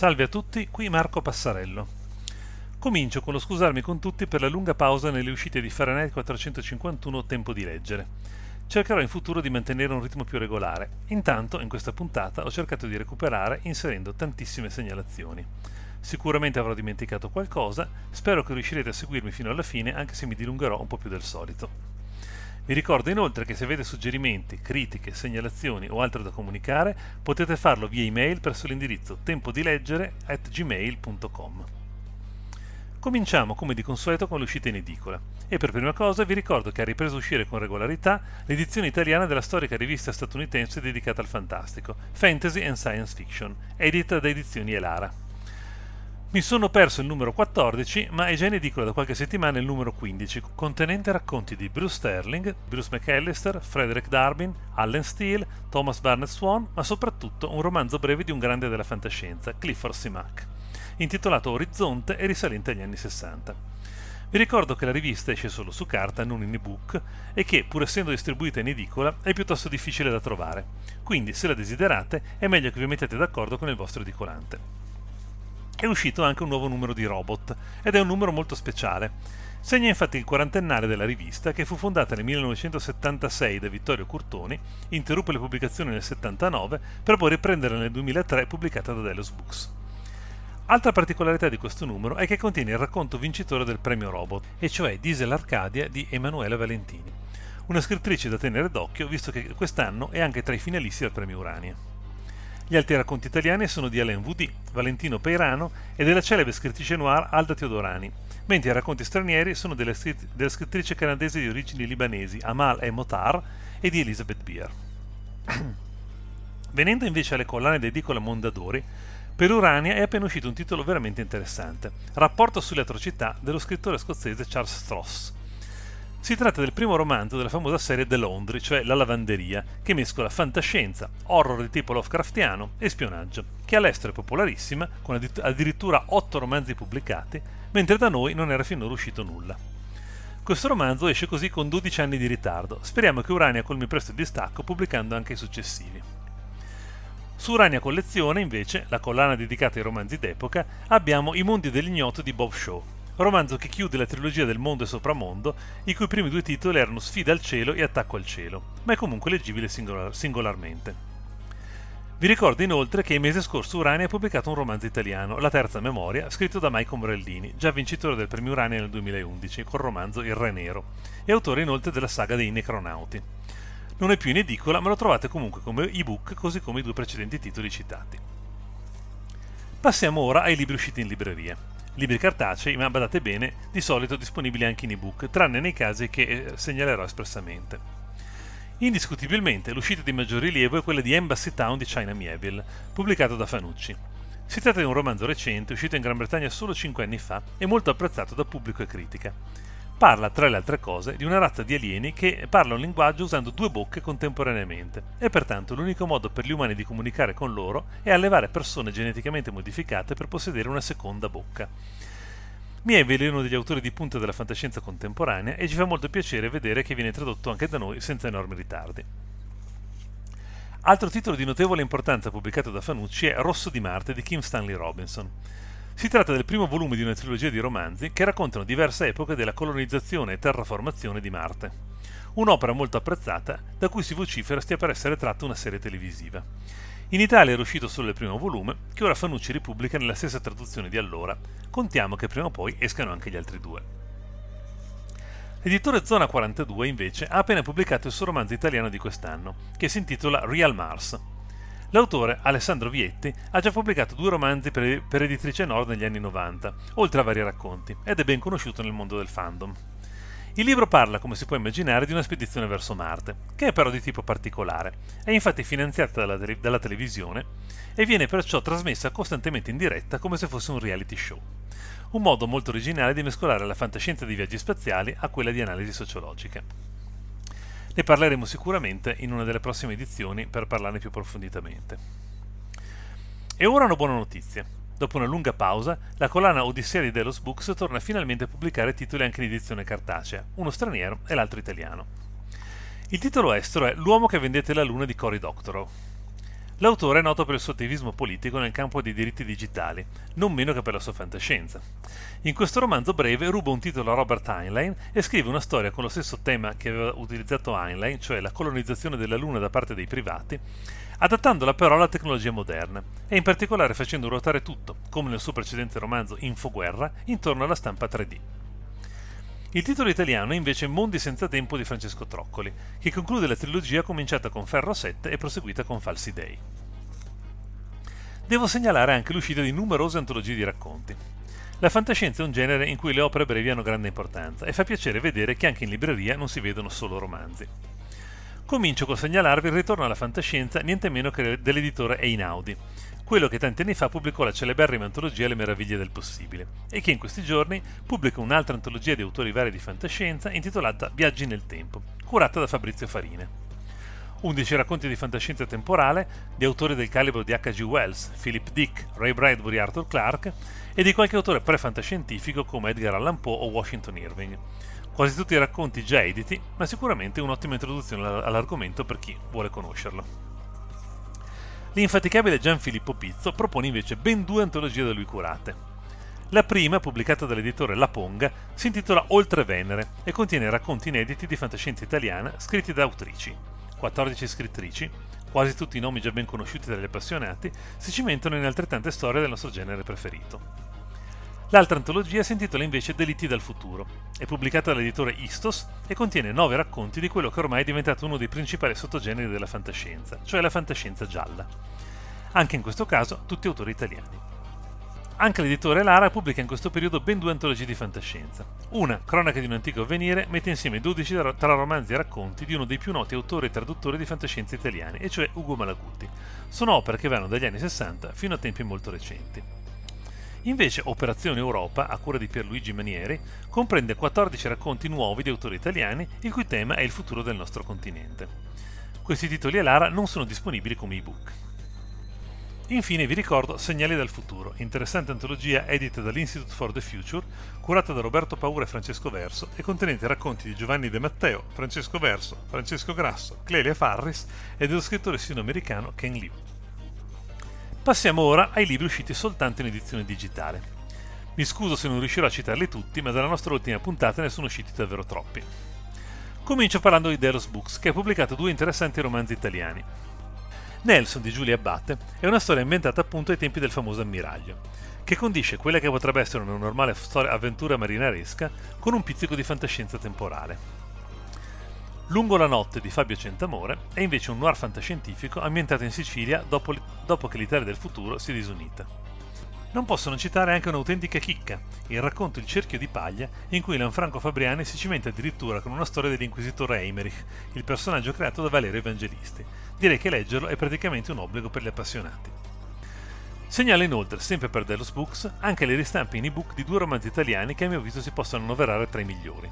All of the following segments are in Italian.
Salve a tutti, qui Marco Passarello. Comincio con lo scusarmi con tutti per la lunga pausa nelle uscite di Fahrenheit 451 Tempo di leggere. Cercherò in futuro di mantenere un ritmo più regolare. Intanto, in questa puntata, ho cercato di recuperare inserendo tantissime segnalazioni. Sicuramente avrò dimenticato qualcosa, spero che riuscirete a seguirmi fino alla fine anche se mi dilungherò un po' più del solito. Vi ricordo inoltre che se avete suggerimenti, critiche, segnalazioni o altro da comunicare potete farlo via email presso l'indirizzo tempodileggere@gmail.com. Cominciamo come di consueto con l'uscita in edicola e per prima cosa vi ricordo che ha ripreso a uscire con regolarità l'edizione italiana della storica rivista statunitense dedicata al fantastico, Fantasy and Science Fiction, edita da Edizioni Elara. Mi sono perso il numero 14, ma è già in edicola da qualche settimana il numero 15, contenente racconti di Bruce Sterling, Bruce McAllister, Frederick Darbin, Allen Steele, Thomas Barnett Swan, ma soprattutto un romanzo breve di un grande della fantascienza, Clifford C. Intitolato Orizzonte e risalente agli anni 60. Vi ricordo che la rivista esce solo su carta, non in ebook, e che, pur essendo distribuita in edicola, è piuttosto difficile da trovare. Quindi, se la desiderate, è meglio che vi mettete d'accordo con il vostro edicolante è uscito anche un nuovo numero di Robot ed è un numero molto speciale. Segna infatti il quarantennale della rivista che fu fondata nel 1976 da Vittorio Curtoni, interruppe le pubblicazioni nel 79 per poi riprendere nel 2003 pubblicata da Delos Books. Altra particolarità di questo numero è che contiene il racconto vincitore del premio Robot, e cioè Diesel Arcadia di Emanuela Valentini, una scrittrice da tenere d'occhio visto che quest'anno è anche tra i finalisti del premio Urania. Gli altri racconti italiani sono di Alain Voudi, Valentino Peirano e della celebre scrittrice noir Alda Teodorani, mentre i racconti stranieri sono della, scritt- della scrittrice canadese di origini libanesi Amal E. Motar e di Elizabeth Beer. Venendo invece alle collane d'edicola Mondadori, per Urania è appena uscito un titolo veramente interessante, Rapporto sulle atrocità dello scrittore scozzese Charles Stross, si tratta del primo romanzo della famosa serie The Laundry, cioè La lavanderia, che mescola fantascienza, horror di tipo Lovecraftiano e spionaggio, che all'estero è popolarissima, con addirittura otto romanzi pubblicati, mentre da noi non era finora uscito nulla. Questo romanzo esce così con 12 anni di ritardo, speriamo che Urania colmi presto il distacco pubblicando anche i successivi. Su Urania Collezione, invece, la collana dedicata ai romanzi d'epoca, abbiamo I mondi dell'ignoto di Bob Shaw, romanzo che chiude la trilogia del mondo e sopramondo, i cui primi due titoli erano Sfida al cielo e Attacco al cielo, ma è comunque leggibile singolar- singolarmente. Vi ricordo inoltre che il mese scorso Urania ha pubblicato un romanzo italiano, La terza memoria, scritto da Mike Ombrellini, già vincitore del premio Urania nel 2011 col romanzo Il Re Nero, e autore inoltre della saga dei Necronauti. Non è più in edicola, ma lo trovate comunque come ebook, così come i due precedenti titoli citati. Passiamo ora ai libri usciti in libreria libri cartacei, ma badate bene, di solito disponibili anche in ebook, tranne nei casi che eh, segnalerò espressamente. Indiscutibilmente l'uscita di maggior rilievo è quella di Embassy Town di China Mieville, pubblicato da Fanucci. Si tratta di un romanzo recente, uscito in Gran Bretagna solo 5 anni fa e molto apprezzato da pubblico e critica. Parla, tra le altre cose, di una razza di alieni che parla un linguaggio usando due bocche contemporaneamente e pertanto l'unico modo per gli umani di comunicare con loro è allevare persone geneticamente modificate per possedere una seconda bocca. Mieville è uno degli autori di punta della fantascienza contemporanea e ci fa molto piacere vedere che viene tradotto anche da noi senza enormi ritardi. Altro titolo di notevole importanza pubblicato da Fanucci è Rosso di Marte di Kim Stanley Robinson. Si tratta del primo volume di una trilogia di romanzi che raccontano diverse epoche della colonizzazione e terraformazione di Marte. Un'opera molto apprezzata da cui si vocifera stia per essere tratta una serie televisiva. In Italia era uscito solo il primo volume, che ora Fanucci ripubblica nella stessa traduzione di allora. Contiamo che prima o poi escano anche gli altri due. L'editore Zona 42 invece ha appena pubblicato il suo romanzo italiano di quest'anno, che si intitola Real Mars, L'autore, Alessandro Vietti, ha già pubblicato due romanzi per, Editrice Nord negli anni 90, oltre a vari racconti, ed è ben conosciuto nel mondo del fandom. Il libro parla, come si può immaginare, di una spedizione verso Marte, che è però di tipo particolare. È infatti finanziata dalla, tele- dalla, televisione e viene perciò trasmessa costantemente in diretta come se fosse un reality show. un modo molto originale di mescolare la fantascienza di viaggi spaziali a quella di analisi sociologica. Ne parleremo sicuramente in una delle prossime edizioni per parlarne più approfonditamente. E ora una buona notizia. Dopo una lunga pausa, la collana Odissea di Delos Books torna finalmente a pubblicare titoli anche in edizione cartacea, uno straniero e l'altro italiano. Il titolo estero è L'uomo che vendette la luna di Cory Doctorow. L'autore è noto per il suo attivismo politico nel campo dei diritti digitali, non meno che per la sua fantascienza. In questo romanzo breve ruba un titolo a Robert Heinlein e scrive una storia con lo stesso tema che aveva utilizzato Heinlein, cioè la colonizzazione della Luna da parte dei privati, adattandola però alla tecnologia moderna e in particolare facendo ruotare tutto, come nel suo precedente romanzo Infoguerra, intorno alla stampa 3D. Il titolo italiano è invece Mondi senza tempo di Francesco Troccoli, che conclude la trilogia cominciata con Ferro 7 e proseguita con Falsi Dei. Devo segnalare anche l'uscita di numerose antologie di racconti. La fantascienza è un genere in cui le opere brevi hanno grande importanza e fa piacere vedere che anche in libreria non si vedono solo romanzi. Comincio col segnalarvi il ritorno alla fantascienza niente meno che dell'editore Einaudi, quello che tanti anni fa pubblicò la celeberrima antologia Le meraviglie del possibile e che in questi giorni pubblica un'altra antologia di autori vari di fantascienza intitolata Viaggi nel tempo, curata da Fabrizio Farine. 11 racconti di fantascienza temporale di autori del calibro di H.G. Wells, Philip Dick, Ray Bradbury e Arthur Clarke e di qualche autore pre-fantascientifico come Edgar Allan Poe o Washington Irving quasi tutti i racconti già editi, ma sicuramente un'ottima introduzione all'argomento per chi vuole conoscerlo. L'infaticabile Gianfilippo Pizzo propone invece ben due antologie da lui curate. La prima, pubblicata dall'editore La Ponga, si intitola Oltre Venere e contiene racconti inediti di fantascienza italiana scritti da autrici. 14 scrittrici, quasi tutti i nomi già ben conosciuti dagli appassionati, si cimentano in altrettante storie del nostro genere preferito. L'altra antologia si intitola invece Delitti dal futuro. È pubblicata dall'editore Istos e contiene nove racconti di quello che ormai è diventato uno dei principali sottogeneri della fantascienza, cioè la fantascienza gialla. Anche in questo caso tutti autori italiani. Anche l'editore Lara pubblica in questo periodo ben due antologie di fantascienza. Una, Cronache di un antico avvenire, mette insieme 12 tra romanzi e racconti di uno dei più noti autori e traduttori di fantascienza italiani, e cioè Ugo Malaguti. Sono opere che vanno dagli anni 60 fino a tempi molto recenti. Invece Operazione Europa, a cura di Pierluigi Manieri, comprende 14 racconti nuovi di autori italiani il cui tema è il futuro del nostro continente. Questi titoli a Lara non sono disponibili come ebook. Infine vi ricordo Segnali dal futuro, interessante antologia edita dall'Institute for the Future, curata da Roberto Paura e Francesco Verso e contenente racconti di Giovanni De Matteo, Francesco Verso, Francesco Grasso, Clelia Farris e dello scrittore sino-americano Ken Liu. Passiamo ora ai libri usciti soltanto in edizione digitale. Mi scuso se non riuscirò a citarli tutti, ma dalla nostra ultima puntata ne sono usciti davvero troppi. Comincio parlando di Delos Books, che ha pubblicato due interessanti romanzi italiani. Nelson di Giulia Abate è una storia ambientata appunto ai tempi del famoso ammiraglio, che condisce quella che potrebbe essere una normale avventura marinaresca con un pizzico di fantascienza temporale. Lungo la notte di Fabio Centamore è invece un noir fantascientifico ambientato in Sicilia dopo, dopo che l'Italia del futuro si è disunita. Non possono citare anche un'autentica chicca, il racconto Il cerchio di paglia, in cui Lanfranco Fabriani si cimenta addirittura con una storia dell'inquisitore Eimerich, il personaggio creato da Valerio Evangelisti. Direi che leggerlo è praticamente un obbligo per gli appassionati. Segnala inoltre, sempre per Delos Books, anche le ristampe in ebook di due romanzi italiani che a mio avviso si possono annoverare tra i migliori.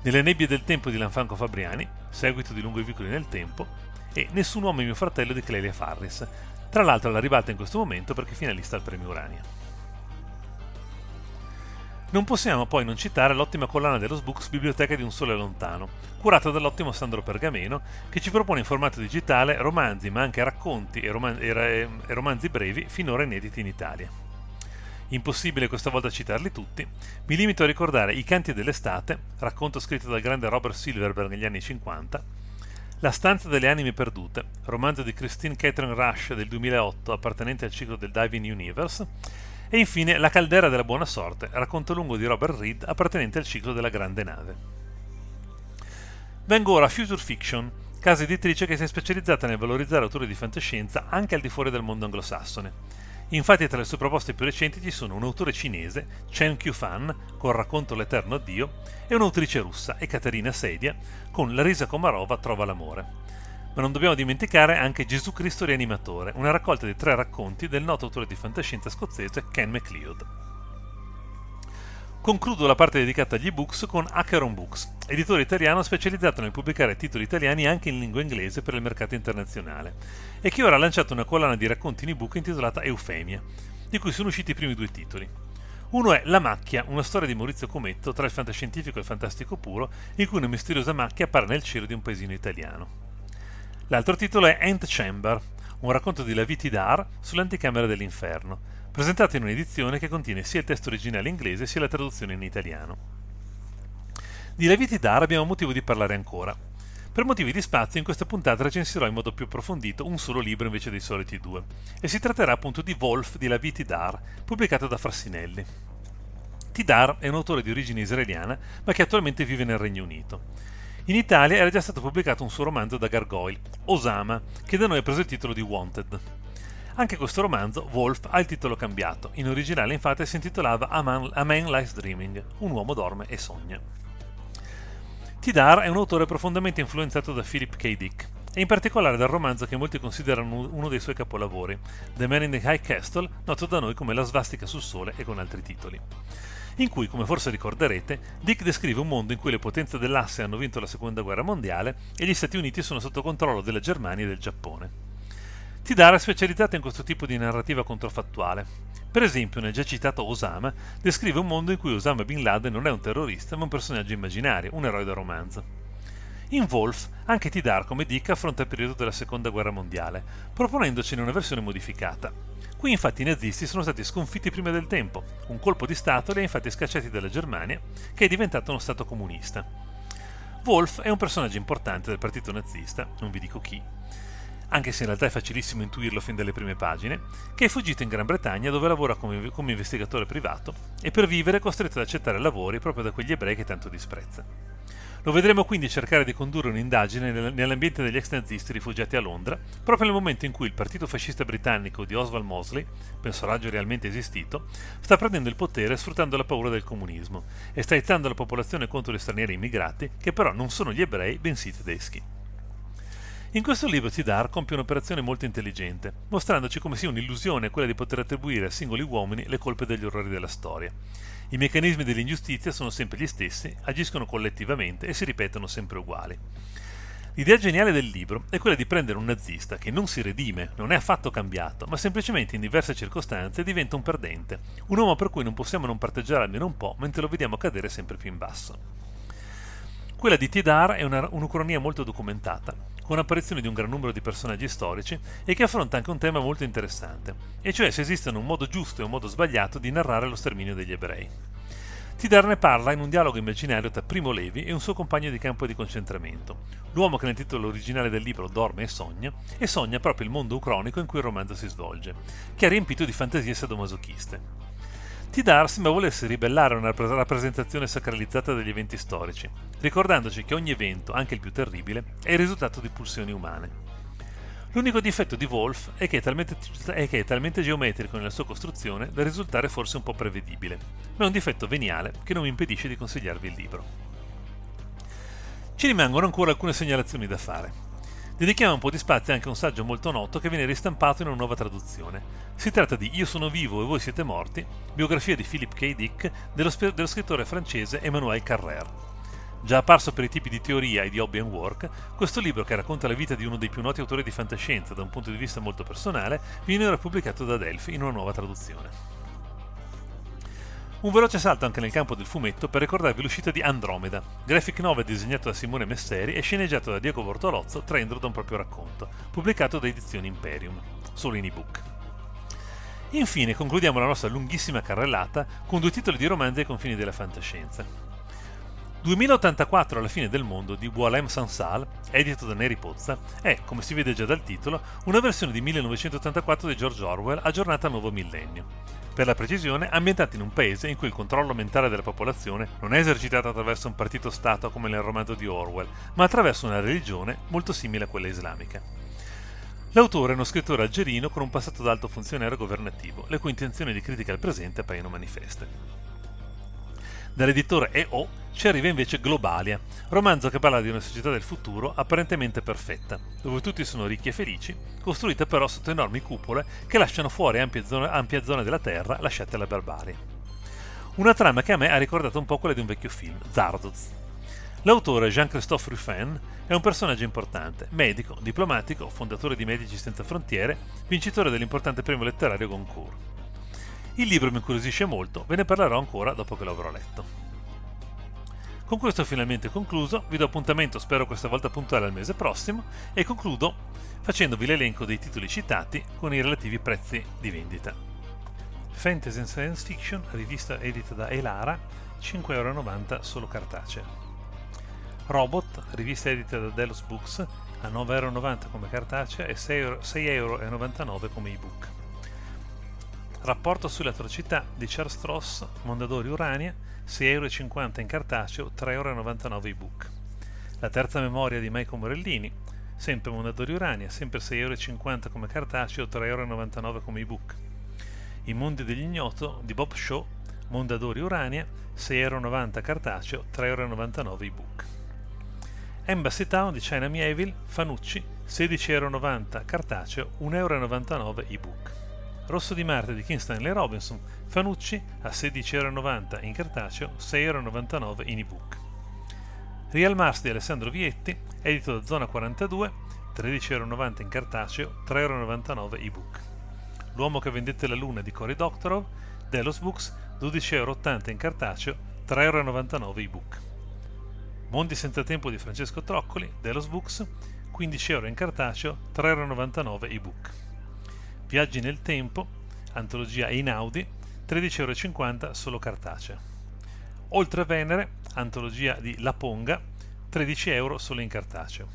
Nelle nebbie del tempo di Lanfranco Fabriani, seguito di Lungo i vicoli nel tempo, e Nessun uomo è mio fratello di Clelia Farris, tra l'altro alla ribalta in questo momento perché finalista al premio Urania. Non possiamo poi non citare l'ottima collana dello Sbooks Biblioteca di un Sole Lontano, curata dall'ottimo Sandro Pergameno, che ci propone in formato digitale romanzi, ma anche racconti e, roman- e romanzi brevi finora inediti in Italia. Impossibile questa volta citarli tutti, mi limito a ricordare I canti dell'estate, racconto scritto dal grande Robert Silverberg negli anni 50, La stanza delle anime perdute, romanzo di Christine Catherine Rush del 2008 appartenente al ciclo del Diving Universe, e infine La caldera della buona sorte, racconto lungo di Robert Reed appartenente al ciclo della grande nave. Vengo ora a Future Fiction, casa editrice che si è specializzata nel valorizzare autori di fantascienza anche al di fuori del mondo anglosassone Infatti tra le sue proposte più recenti ci sono un autore cinese, Chen Qiufan, con Racconto l'Eterno Addio, e un'autrice russa, Ekaterina Sedia, con Larisa Komarova trova l'amore. Ma non dobbiamo dimenticare anche Gesù Cristo rianimatore, una raccolta di tre racconti del noto autore di fantascienza scozzese Ken MacLeod. Concludo la parte dedicata agli ebooks con Acheron Books, editore italiano specializzato nel pubblicare titoli italiani anche in lingua inglese per il mercato internazionale, e che ora ha lanciato una collana di racconti in ebook intitolata Eufemia, di cui sono usciti i primi due titoli. Uno è La macchia, una storia di Maurizio Cometto tra il fantascientifico e il fantastico puro, in cui una misteriosa macchia appare nel cielo di un paesino italiano. L'altro titolo è Ant Chamber, un racconto di Laviti Dar sull'anticamera dell'inferno, presentato in un'edizione che contiene sia il testo originale inglese sia la traduzione in italiano. Di Laviti Dar abbiamo motivo di parlare ancora. Per motivi di spazio in questa puntata recensirò in modo più approfondito un solo libro invece dei soliti due, e si tratterà appunto di Wolf di Laviti Dar, pubblicato da Frassinelli. Tidar è un autore di origine israeliana, ma che attualmente vive nel Regno Unito. In Italia era già stato pubblicato un suo romanzo da Gargoyle, Osama, che da noi ha preso il titolo di Wanted. Anche questo romanzo, Wolf, ha il titolo cambiato. In originale, infatti, si intitolava A Man, A Man Lies Dreaming, un uomo dorme e sogna. Tidar è un autore profondamente influenzato da Philip K. Dick, e in particolare dal romanzo che molti considerano uno dei suoi capolavori, The Man in the High Castle, noto da noi come La svastica sul sole e con altri titoli in cui, come forse ricorderete, Dick descrive un mondo in cui le potenze dell'asse hanno vinto la seconda guerra mondiale e gli Stati Uniti sono sotto controllo della Germania e del Giappone. Tidara è specializzata in questo tipo di narrativa controfattuale. Per esempio, nel già citato Osama, descrive un mondo in cui Osama Bin Laden non è un terrorista, ma un personaggio immaginario, un eroe da romanzo. In Wolf, anche Tidar come Dick affronta il periodo della seconda guerra mondiale, proponendocene una versione modificata. Qui infatti i nazisti sono stati sconfitti prima del tempo, un colpo di Stato li ha infatti scacciati dalla Germania, che è diventato uno Stato comunista. Wolf è un personaggio importante del partito nazista, non vi dico chi, anche se in realtà è facilissimo intuirlo fin dalle prime pagine, che è fuggito in Gran Bretagna dove lavora come, come investigatore privato e per vivere è costretto ad accettare lavori proprio da quegli ebrei che tanto disprezza. Lo vedremo quindi cercare di condurre un'indagine nell'ambiente degli ex nazisti rifugiati a Londra, proprio nel momento in cui il partito fascista britannico di Oswald Mosley, personaggio realmente esistito, sta prendendo il potere sfruttando la paura del comunismo e sta aizzando la popolazione contro gli stranieri immigrati, che però non sono gli ebrei, bensì tedeschi. In questo libro Tidar compie un'operazione molto intelligente, mostrandoci come sia un'illusione quella di poter attribuire a singoli uomini le colpe degli orrori della storia. I meccanismi dell'ingiustizia sono sempre gli stessi, agiscono collettivamente e si ripetono sempre uguali. L'idea geniale del libro è quella di prendere un nazista che non si redime, non è affatto cambiato, ma semplicemente in diverse circostanze diventa un perdente, un uomo per cui non possiamo non parteggiare almeno un po' mentre lo vediamo cadere sempre più in basso. Quella di Tidar è una, un'ucronia molto documentata, con l'apparizione di un gran numero di personaggi storici e che affronta anche un tema molto interessante, e cioè se esiste un modo giusto e un modo sbagliato di narrare lo sterminio degli ebrei. Tidar ne parla in un dialogo immaginario tra Primo Levi e un suo compagno di campo di concentramento, l'uomo che nel titolo originale del libro dorme e sogna, e sogna proprio il mondo ucronico in cui il romanzo si svolge, che è riempito di fantasie sadomasochiste. Tidar sembra volersi ribellare a una rappresentazione sacralizzata degli eventi storici, ricordandoci che ogni evento, anche il più terribile, è il risultato di pulsioni umane. L'unico difetto di Wolf è che, è che è talmente geometrico nella sua costruzione da risultare forse un po' prevedibile, ma è un difetto veniale che non mi impedisce di consigliarvi il libro. Ci rimangono ancora alcune segnalazioni da fare. Dedichiamo un po' di spazio anche a un saggio molto noto che viene ristampato in una nuova traduzione. Si tratta di Io sono vivo e voi siete morti, biografia di Philip K. Dick dello, sp- dello scrittore francese Emmanuel Carrère. Già apparso per i tipi di teoria e di hobby and work, questo libro, che racconta la vita di uno dei più noti autori di fantascienza da un punto di vista molto personale, viene ora pubblicato da Delphi in una nuova traduzione. Un veloce salto anche nel campo del fumetto per ricordarvi l'uscita di Andromeda, graphic novel disegnato da Simone Messeri e sceneggiato da Diego Bortolozzo, traendolo da un proprio racconto, pubblicato da Edizioni Imperium, solo in ebook. Infine concludiamo la nostra lunghissima carrellata con due titoli di romanzi ai confini della fantascienza. 2084 alla fine del mondo di Boalem Sansal, edito da Neri Pozza, è, come si vede già dal titolo, una versione di 1984 di George Orwell aggiornata a nuovo millennio per la precisione ambientati in un paese in cui il controllo mentale della popolazione non è esercitato attraverso un partito-stato come nel romanzo di Orwell, ma attraverso una religione molto simile a quella islamica. L'autore è uno scrittore algerino con un passato d'alto funzionario governativo, le cui intenzioni di critica al presente appaiono manifeste. Dall'editore EO ci arriva invece Globalia, romanzo che parla di una società del futuro apparentemente perfetta, dove tutti sono ricchi e felici, costruita però sotto enormi cupole che lasciano fuori ampie zone, ampie zone della terra lasciate alla barbarie. Una trama che a me ha ricordato un po' quella di un vecchio film, Zardoz. L'autore Jean-Christophe Ruffin è un personaggio importante, medico, diplomatico, fondatore di Medici Senza Frontiere, vincitore dell'importante premio letterario Goncourt. Il libro mi incuriosisce molto, ve ne parlerò ancora dopo che l'avrò letto. Con questo finalmente concluso, vi do appuntamento spero questa volta puntuale al mese prossimo e concludo facendovi l'elenco dei titoli citati con i relativi prezzi di vendita. Fantasy and Science Fiction, rivista edita da Elara, 5,90€ solo cartacea. Robot, rivista edita da Delos Books, a 9,90€ come cartacea e 6,99€ come ebook. Rapporto sulle atrocità di Charles Stross, Mondadori Urania, 6,50€ in cartaceo, 3,99€ ebook. La terza memoria di Michael Morellini, sempre Mondadori Urania, sempre 6,50€ come cartaceo, 3,99€ come ebook. I mondi dell'ignoto di Bob Shaw, Mondadori Urania, 6,90€ cartaceo, 3,99€ ebook. Embassy Town di China Mieville, Fanucci, 16,90€ cartaceo, 1,99€ ebook. Rosso di Marte di King Stanley Robinson, Fanucci a 16,90€ in cartaceo, 6,99€ in ebook. Real Mars di Alessandro Vietti, edito da Zona 42, 13,90€ in cartaceo, 3,99€ ebook. L'uomo che vendette la luna di Cory Doctorow, Delos Books, 12,80€ in cartaceo, 3,99€ ebook. Mondi senza tempo di Francesco Troccoli, Delos Books, 15€ in cartaceo, 3,99€ ebook. Viaggi nel tempo, antologia Einaudi, 13,50€ solo cartacea. Oltre Venere, antologia di La Ponga, 13 euro solo in cartaceo.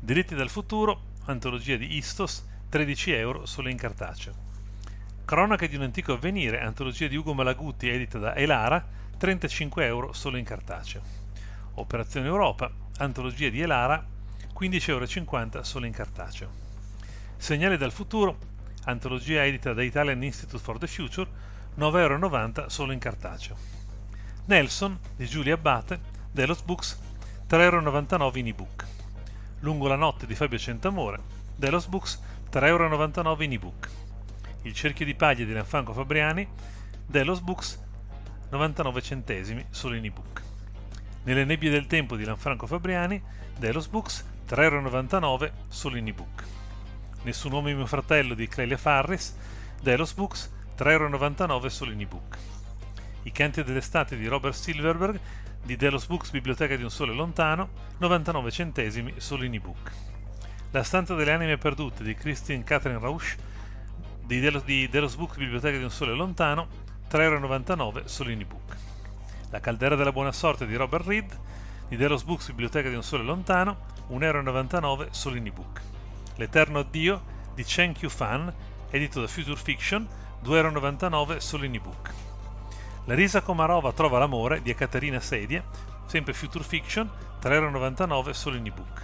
Diritti dal futuro, antologia di Istos, 13 euro solo in cartaceo. Cronache di un antico avvenire, antologia di Ugo Malaguti edita da Elara, 35 euro solo in cartaceo. Operazione Europa, antologia di Elara, 15,50 euro solo in cartaceo. Segnali dal futuro, antologia edita da Italian Institute for the Future, 9,90 euro solo in cartaceo. Nelson di Giulia Abbate, Delos Books, 3,99 euro in ebook. Lungo la notte di Fabio Centamore, Delos Books, 3,99 euro in ebook. Il cerchio di paglia di Lanfranco Fabriani, Delos Books, 99 centesimi solo in ebook. Nelle nebbie del tempo di Lanfranco Fabriani, Delos Books, 3,99 euro solo in ebook. Nessun uomo è mio fratello di Clelia Farris, Delos Books, 3,99 euro in ebook. I canti dell'estate di Robert Silverberg di Delos Books Biblioteca di un Sole Lontano, 99 centesimi solo in. La stanza delle anime perdute di Christine Catherine Rausch di Delos, di Delos Books Biblioteca di un Sole Lontano, 3,99€ solo in ebook. La caldera della buona sorte di Robert Reed di Delos Books Biblioteca di un Sole Lontano, 1,99€ solo in ebook. L'Eterno Addio di Chen Q Fan, edito da Future Fiction, 2,99€ solo in ebook. La risa Komarova trova l'amore di Ekaterina Sedia, sempre Future Fiction, 3,99€ solo in ebook.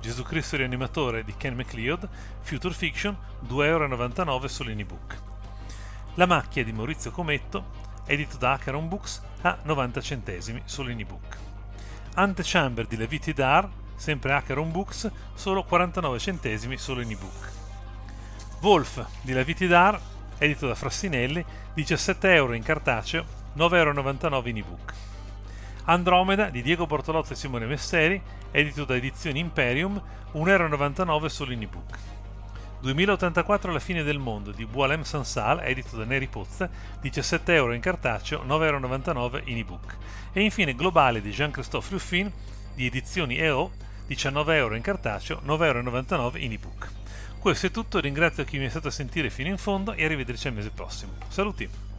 Gesù Cristo rianimatore di Ken McLeod, Future Fiction, 2,99€ solo in ebook. La macchia di Maurizio Cometto, edito da Acheron Books, a 90 centesimi solo in ebook. Antechamber di Leviti Dar, sempre Acheron Books, solo 49 centesimi solo in ebook. Wolf di Leviti Dar, edito da Frassinelli, 17 euro in cartaceo, 9,99 euro in ebook. Andromeda di Diego Bortolozzo e Simone Messeri, edito da Edizioni Imperium, 1,99 euro solo in ebook. 2084 alla fine del mondo di Boalem Sansal, edito da Neri Pozza, 17 euro in cartaceo, 9,99 euro in ebook. E infine Globale di Jean-Christophe Ruffin, di Edizioni EO, 19 euro in cartaceo, 9,99 euro in ebook. Questo è tutto, ringrazio chi mi è stato a sentire fino in fondo e arrivederci al mese prossimo. Saluti!